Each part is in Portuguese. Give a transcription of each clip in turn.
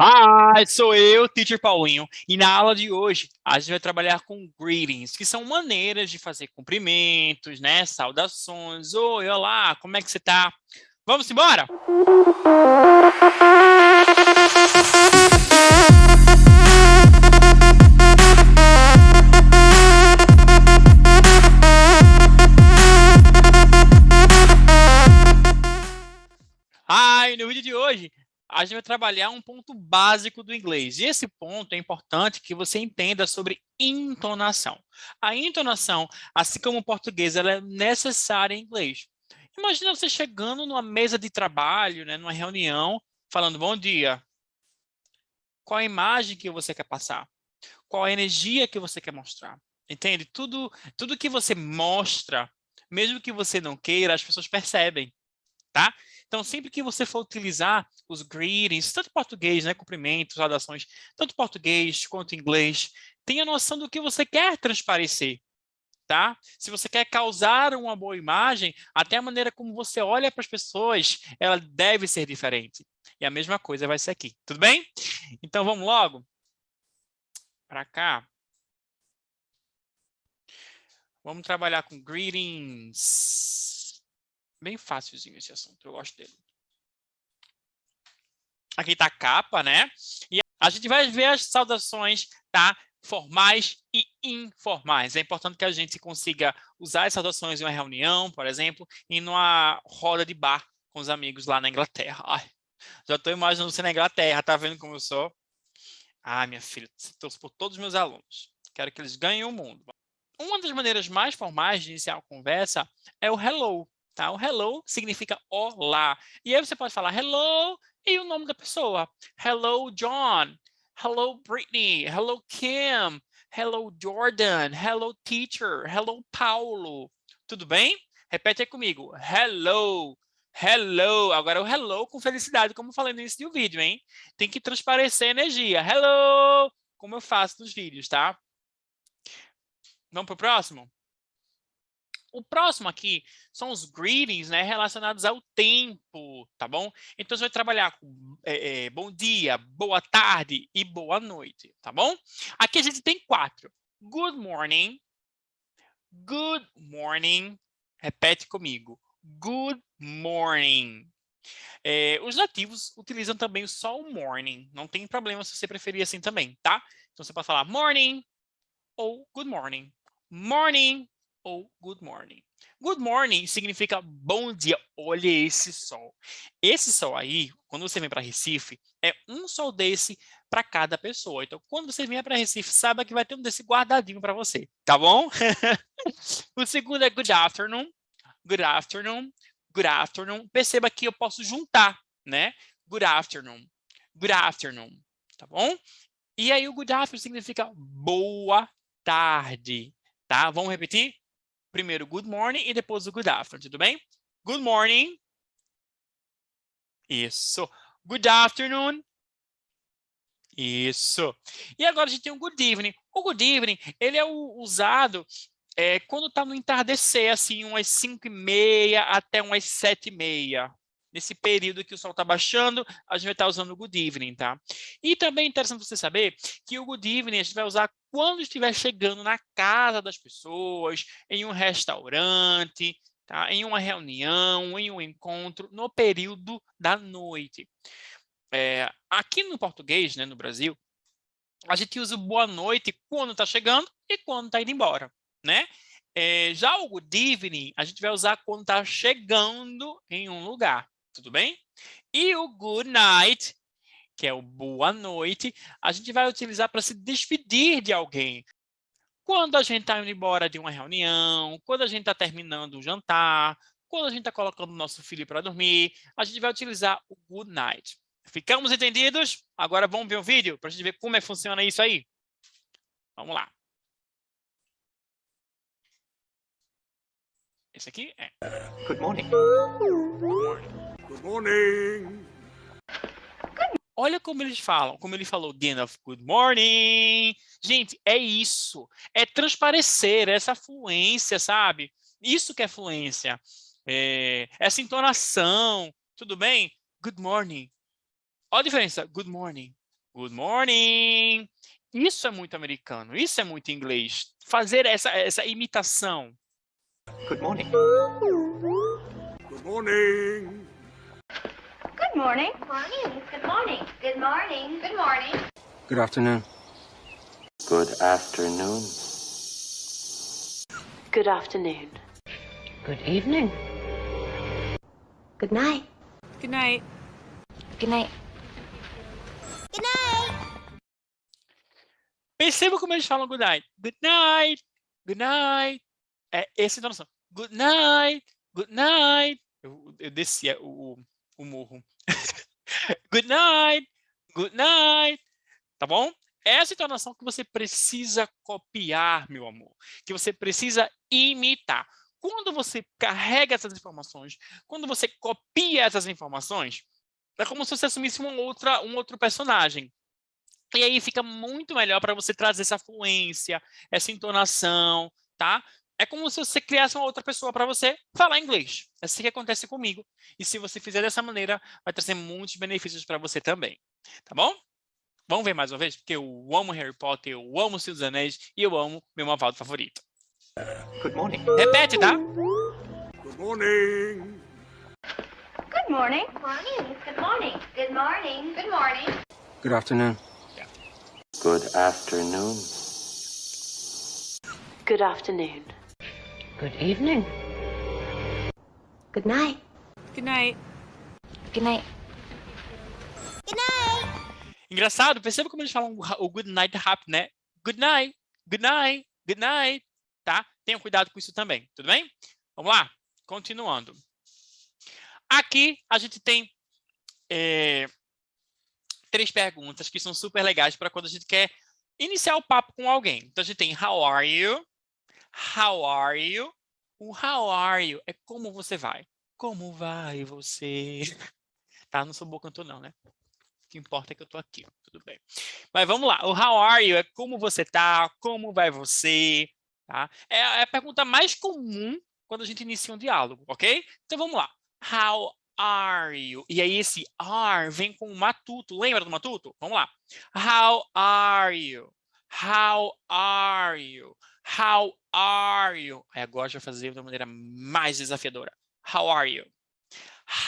Hi, sou eu, Teacher Paulinho, e na aula de hoje a gente vai trabalhar com greetings, que são maneiras de fazer cumprimentos, né, saudações, oi, olá, como é que você tá? Vamos embora? Ai, no vídeo de hoje a gente vai trabalhar um ponto básico do inglês. E esse ponto é importante que você entenda sobre entonação. A entonação, assim como o português, ela é necessária em inglês. Imagina você chegando numa mesa de trabalho, né, numa reunião, falando bom dia. Qual a imagem que você quer passar? Qual a energia que você quer mostrar? Entende? Tudo, tudo que você mostra, mesmo que você não queira, as pessoas percebem, tá? Então, sempre que você for utilizar os greetings, tanto português, né, cumprimentos, saudações, tanto português quanto inglês, tenha noção do que você quer transparecer, tá? Se você quer causar uma boa imagem, até a maneira como você olha para as pessoas, ela deve ser diferente. E a mesma coisa vai ser aqui, tudo bem? Então, vamos logo para cá. Vamos trabalhar com greetings. Bem fácilzinho esse assunto, eu gosto dele. Aqui está a capa, né? E a gente vai ver as saudações, tá? Formais e informais. É importante que a gente consiga usar as saudações em uma reunião, por exemplo, e numa roda de bar com os amigos lá na Inglaterra. Ai, já estou imaginando você na Inglaterra, tá vendo como eu sou? Ah, minha filha, torço por todos os meus alunos. Quero que eles ganhem o mundo. Uma das maneiras mais formais de iniciar uma conversa é o hello. Tá? O hello significa olá. E aí você pode falar hello e o nome da pessoa. Hello, John. Hello, Brittany. Hello, Kim. Hello, Jordan. Hello, teacher. Hello, Paulo. Tudo bem? Repete aí comigo. Hello. Hello. Agora o hello com felicidade, como eu falei no início do vídeo, hein? Tem que transparecer energia. Hello. Como eu faço nos vídeos, tá? Vamos para o próximo? O próximo aqui são os greetings né, relacionados ao tempo, tá bom? Então, você vai trabalhar com é, é, bom dia, boa tarde e boa noite, tá bom? Aqui a gente tem quatro. Good morning, good morning, repete comigo, good morning. É, os nativos utilizam também só o morning, não tem problema se você preferir assim também, tá? Então, você pode falar morning ou good morning. Morning, ou good morning. Good morning significa bom dia. Olha esse sol. Esse sol aí, quando você vem para Recife, é um sol desse para cada pessoa. Então, quando você vier para Recife, saiba que vai ter um desse guardadinho para você, tá bom? o segundo é good afternoon. Good afternoon. Good afternoon. Perceba que eu posso juntar, né? Good afternoon. Good afternoon. Tá bom? E aí o good afternoon significa boa tarde, tá? Vamos repetir? Primeiro good morning e depois o good afternoon, tudo bem? Good morning. Isso. Good afternoon. Isso. E agora a gente tem o good evening. O good evening, ele é usado é, quando está no entardecer, assim, umas 5 e meia até umas 7 e meia. Nesse período que o sol está baixando, a gente vai estar tá usando o good evening, tá? E também é interessante você saber que o good evening a gente vai usar quando estiver chegando na casa das pessoas, em um restaurante, tá? em uma reunião, em um encontro, no período da noite. É, aqui no português, né, no Brasil, a gente usa boa noite quando está chegando e quando está indo embora, né? É, já o good evening, a gente vai usar quando está chegando em um lugar, tudo bem? E o good night que é o boa noite, a gente vai utilizar para se despedir de alguém. Quando a gente está indo embora de uma reunião, quando a gente está terminando o jantar, quando a gente está colocando o nosso filho para dormir, a gente vai utilizar o good night. Ficamos entendidos? Agora vamos ver o vídeo para a gente ver como é que funciona isso aí. Vamos lá. Esse aqui é. Good morning. Good morning. Good morning. Olha como eles falam, como ele falou, of good morning. Gente, é isso. É transparecer essa fluência, sabe? Isso que é fluência. É, essa entonação. Tudo bem? Good morning. Olha a diferença. Good morning. Good morning. Isso é muito americano, isso é muito inglês. Fazer essa, essa imitação. Good morning. Good morning. Good morning. Morning. Good morning. Good morning. Good morning. Good afternoon. Good afternoon. Good afternoon. Good evening. Good night. Good night. Good night. Perceba como eles falam good night. Good night, good night. É essa entonação. Good night, good night. Eu, eu descia o, o, o morro. good night, good night. Tá bom? Essa entonação que você precisa copiar, meu amor. Que você precisa imitar. Quando você carrega essas informações, quando você copia essas informações, é como se você assumisse uma outra, um outro personagem. E aí fica muito melhor para você trazer essa fluência, essa entonação, tá? É como se você criasse uma outra pessoa para você falar inglês. É assim que acontece comigo. E se você fizer dessa maneira, vai trazer muitos benefícios para você também. Tá bom? Vamos ver mais uma vez? Porque eu amo Harry Potter, eu amo Senhor dos Anéis e eu amo meu malvado favorito. Good morning. Repete, tá? Good morning. Good morning. Morning. Good morning. Good morning. Good morning. Good afternoon. Good afternoon. Good afternoon. Good evening. Good night. Good night. Good night. Engraçado, perceba como eles falam o good night rápido, né? Good night, good night, good night, tá? Tenham cuidado com isso também, tudo bem? Vamos lá, continuando. Aqui a gente tem é, três perguntas que são super legais para quando a gente quer iniciar o papo com alguém. Então a gente tem how are you? How are you? O how are you é como você vai. Como vai você? Tá, não sou bom cantor não, né? O que importa é que eu tô aqui, tudo bem. Mas vamos lá, o how are you é como você tá, como vai você, tá? É a pergunta mais comum quando a gente inicia um diálogo, ok? Então vamos lá. How are you? E aí esse are vem com o matuto. Lembra do matuto? Vamos lá. How are you? How are you? How are you? Aí agora já fazer de uma maneira mais desafiadora. How are you?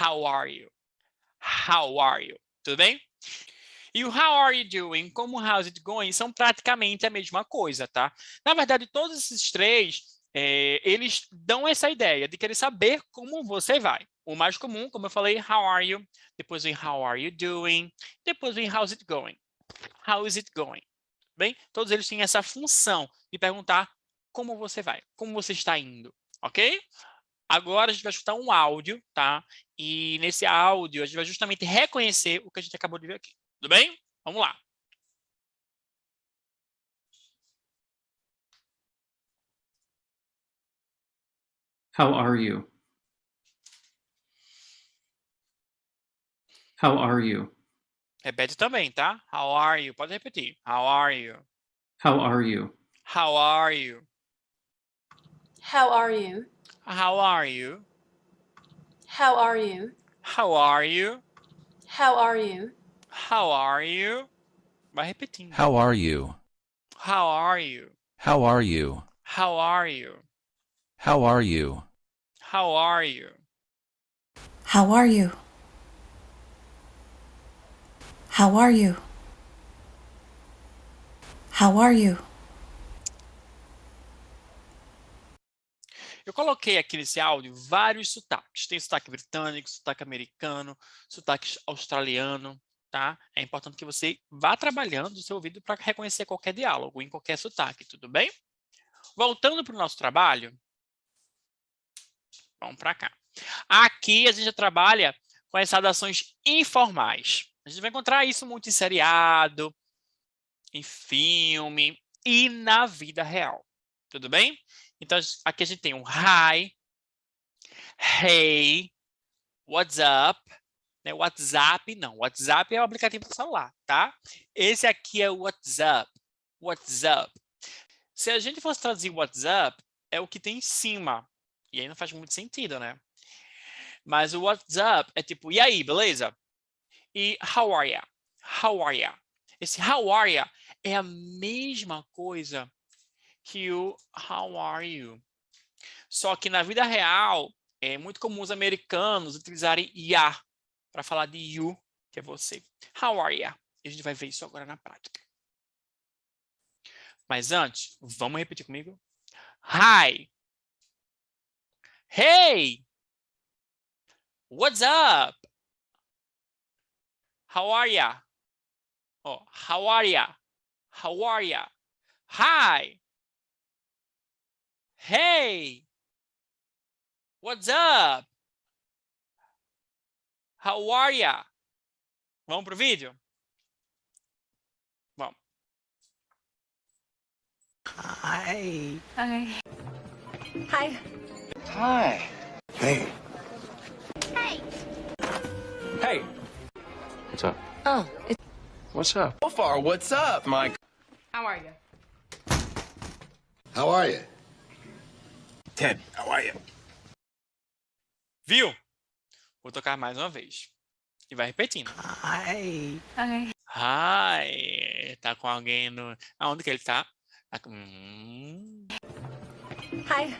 How are you? How are you? Tudo bem? E o how are you doing, como how's it going, são praticamente a mesma coisa, tá? Na verdade, todos esses três, é, eles dão essa ideia de querer saber como você vai. O mais comum, como eu falei, how are you? Depois vem how are you doing? Depois vem how's it going? How is it going? Bem, todos eles têm essa função de perguntar como você vai, como você está indo, ok? Agora a gente vai escutar um áudio, tá? E nesse áudio a gente vai justamente reconhecer o que a gente acabou de ver aqui. Tudo bem? Vamos lá. How are you? How are you? Repete também, tá? How are you? Pode repetir. How are you? How are you? How are you? How are you? How are you? How are you? How are you? How are you? How are you? Vai repetindo. How are you? How are you? How are you? How are you? How are you? How are you? How are you? How are you? How are you? Eu coloquei aqui nesse áudio vários sotaques. Tem sotaque britânico, sotaque americano, sotaque australiano, tá? É importante que você vá trabalhando o seu ouvido para reconhecer qualquer diálogo, em qualquer sotaque, tudo bem? Voltando para o nosso trabalho, vamos para cá. Aqui a gente já trabalha com as saudações informais. A gente vai encontrar isso muito em seriado, em filme e na vida real. Tudo bem? Então, aqui a gente tem um hi, hey, what's up, né? WhatsApp, não. WhatsApp é o aplicativo do celular, tá? Esse aqui é o WhatsApp. WhatsApp. Se a gente fosse traduzir WhatsApp, é o que tem em cima. E aí não faz muito sentido, né? Mas o WhatsApp é tipo, e aí, beleza? E how are you? How are you? esse how are ya é a mesma coisa que o how are you. Só que na vida real, é muito comum os americanos utilizarem ya para falar de you, que é você. How are ya? E a gente vai ver isso agora na prática. Mas antes, vamos repetir comigo? Hi. Hey. What's up? How are ya? Oh, how are ya? How are ya? Hi. Hey. What's up? How are ya? Vamos pro vídeo? Vamos. Hi. Okay. Hi. Hi. Hey. Hey. Hey. What's up? Oh, it's What's up? So far, what's up, Mike? How are you? How are you? Ted, how are you? Viu? Vou tocar mais uma vez. E vai repetindo. Hi. Okay. Hi. Tá com alguém no... Aonde que ele tá? Tá com... Hum. hi.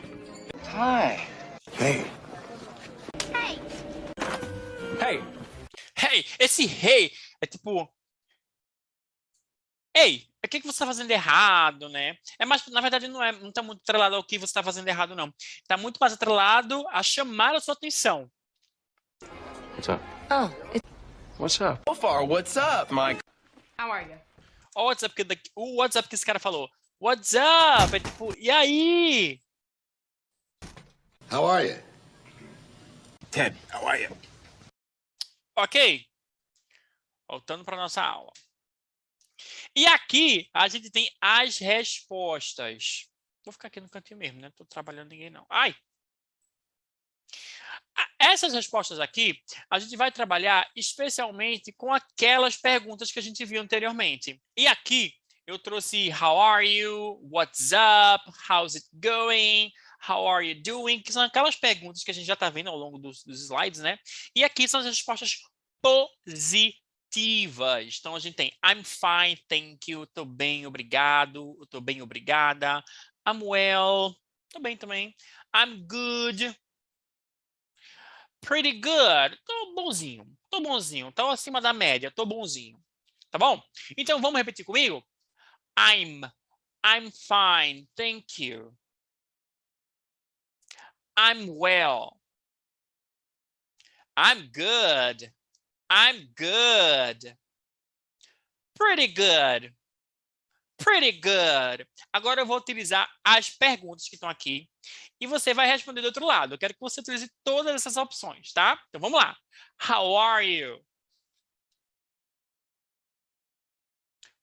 Hi. Hey. Hey. Hey. Esse hey é tipo... Ei, o que, que você está fazendo errado, né? É mais, na verdade, não é, não está muito atrelado ao que você está fazendo errado, não. Está muito mais atrelado a chamar a sua atenção. What's up? Oh, it's What's up? So far, what's up, Mike? How are you? O WhatsApp que, o WhatsApp que esse cara falou. What's up? É tipo, e aí? How are you? Ted, how are you? Ok? Voltando para nossa aula. E aqui a gente tem as respostas. Vou ficar aqui no cantinho mesmo, né? Estou trabalhando ninguém, não. Ai! Essas respostas aqui, a gente vai trabalhar especialmente com aquelas perguntas que a gente viu anteriormente. E aqui eu trouxe how are you, what's up, how's it going, how are you doing, que são aquelas perguntas que a gente já está vendo ao longo dos, dos slides, né? E aqui são as respostas positivas. Então, a gente tem I'm fine, thank you, tô bem, obrigado, tô bem, obrigada. I'm well, tô bem também. I'm good, pretty good, tô bonzinho, tô bonzinho, tô acima da média, tô bonzinho. Tá bom? Então, vamos repetir comigo? I'm, I'm fine, thank you. I'm well. I'm good. I'm good. Pretty good. Pretty good. Agora eu vou utilizar as perguntas que estão aqui e você vai responder do outro lado. Eu quero que você utilize todas essas opções, tá? Então vamos lá. How are you?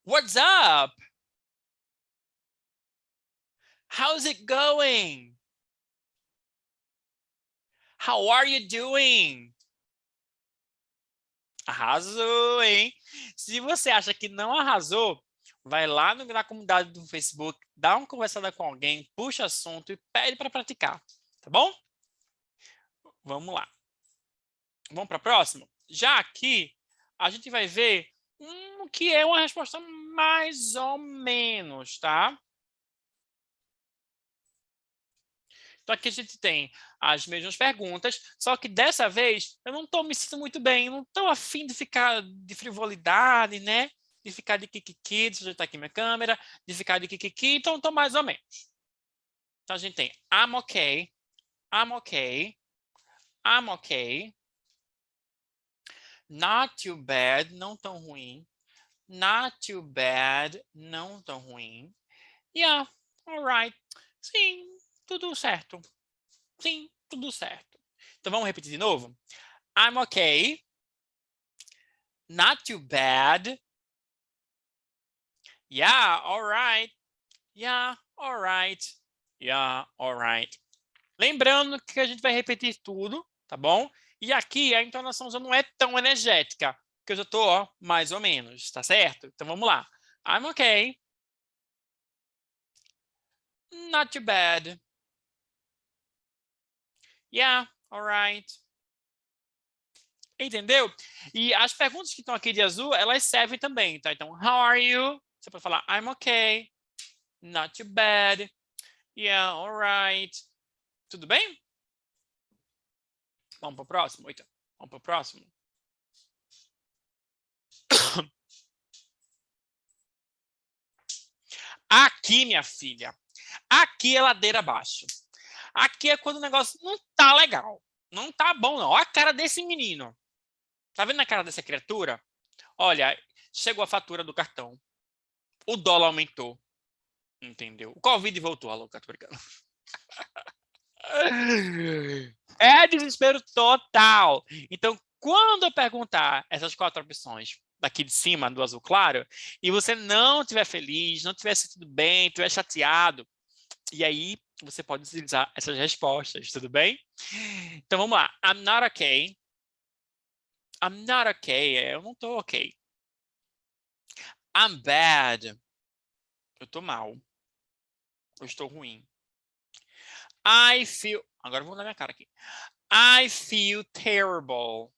What's up? How's it going? How are you doing? Arrasou, hein? Se você acha que não arrasou, vai lá no- na comunidade do Facebook, dá uma conversada com alguém, puxa assunto e pede para praticar, tá bom? Vamos lá. Vamos para a próxima? Já aqui, a gente vai ver um que é uma resposta mais ou menos, tá? Então, aqui a gente tem as mesmas perguntas, só que dessa vez eu não estou me sentindo muito bem, não estou afim de ficar de frivolidade, né? De ficar de kikiki, deixa eu ajeitar aqui minha câmera, de ficar de kikiki, então estou mais ou menos. Então, a gente tem I'm okay, I'm okay, I'm okay, not too bad, não tão ruim, not too bad, não tão ruim, yeah, alright, sim, tudo certo. Sim, tudo certo. Então vamos repetir de novo? I'm okay. Not too bad. Yeah, all right. Yeah, all right. Yeah, all right. Lembrando que a gente vai repetir tudo, tá bom? E aqui a entonação já não é tão energética, porque eu já tô, ó, mais ou menos, tá certo? Então vamos lá. I'm okay. Not too bad. Yeah, all right. Entendeu? E as perguntas que estão aqui de azul, elas servem também, tá? Então, how are you? Você pode falar, I'm okay. Not too bad. Yeah, alright. Tudo bem? Vamos para o próximo, então. Vamos para o próximo. Aqui, minha filha. Aqui é ladeira abaixo. Aqui é quando o negócio não tá legal. Não tá bom, não. Olha a cara desse menino. Tá vendo a cara dessa criatura? Olha, chegou a fatura do cartão. O dólar aumentou. Entendeu? O Covid voltou. Alô, tô brincando. É desespero total. Então, quando eu perguntar essas quatro opções daqui de cima, do azul claro, e você não estiver feliz, não estiver sentindo bem, estiver chateado, e aí você pode utilizar essas respostas, tudo bem? Então, vamos lá. I'm not okay. I'm not okay. Eu não estou ok. I'm bad. Eu estou mal. Eu estou ruim. I feel... Agora vou dar minha cara aqui. I feel terrible.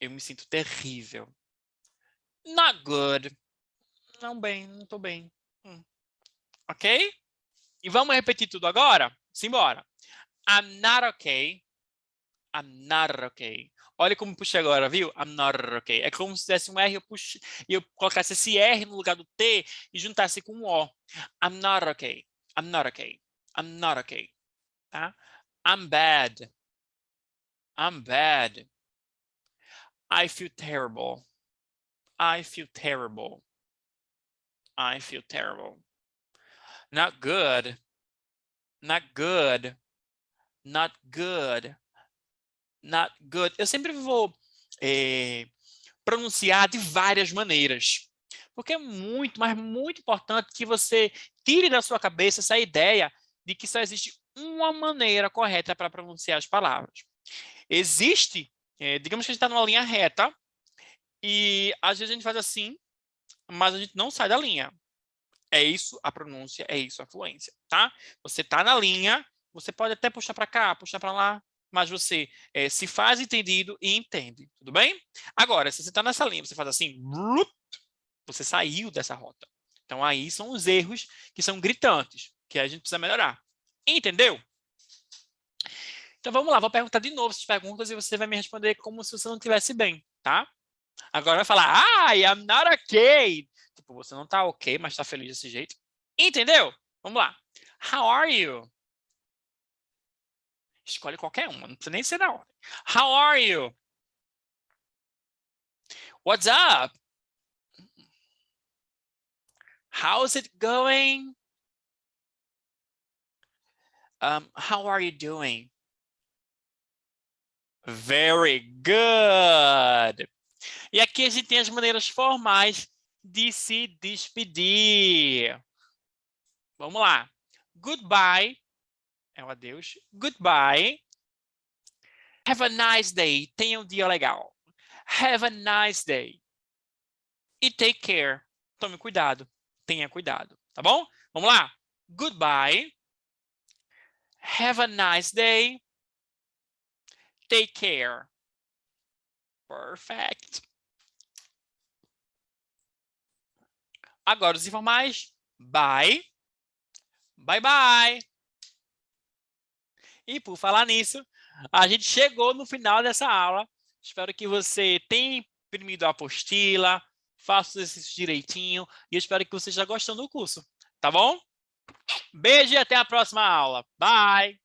Eu me sinto terrível. Not good. Não bem, não estou bem. Hum. Ok? E vamos repetir tudo agora? Simbora. I'm not okay. I'm not okay. Olha como puxei agora, viu? I'm not okay. É como se tivesse um R eu e eu colocasse esse R no lugar do T e juntasse com um O. I'm not okay. I'm not okay. I'm not okay. Tá? I'm bad. I'm bad. I feel terrible. I feel terrible. I feel terrible. Not good. Not good. Not good. Not good. Eu sempre vou é, pronunciar de várias maneiras. Porque é muito, mas muito importante que você tire da sua cabeça essa ideia de que só existe uma maneira correta para pronunciar as palavras. Existe, é, digamos que a gente está numa linha reta, e às vezes a gente faz assim, mas a gente não sai da linha. É isso a pronúncia, é isso a fluência, tá? Você está na linha, você pode até puxar para cá, puxar para lá, mas você é, se faz entendido e entende, tudo bem? Agora, se você está nessa linha, você faz assim, você saiu dessa rota. Então, aí são os erros que são gritantes, que a gente precisa melhorar. Entendeu? Então, vamos lá, vou perguntar de novo essas perguntas e você vai me responder como se você não estivesse bem, tá? Agora vai falar, ah, I'm not okay. Tipo, você não tá ok, mas tá feliz desse jeito. Entendeu? Vamos lá. How are you? Escolhe qualquer uma, não precisa nem ser na ordem. How are you? What's up? How's it going? Um, how are you doing? Very good. E aqui a gente tem as maneiras formais de se despedir. Vamos lá. Goodbye é o adeus. Goodbye. Have a nice day. Tenha um dia legal. Have a nice day. E take care. Tome cuidado. Tenha cuidado. Tá bom? Vamos lá. Goodbye. Have a nice day. Take care. Perfect. Agora os informais. Bye. Bye, bye. E por falar nisso, a gente chegou no final dessa aula. Espero que você tenha imprimido a apostila, faça isso direitinho e espero que você esteja gostando do curso. Tá bom? Beijo e até a próxima aula. Bye!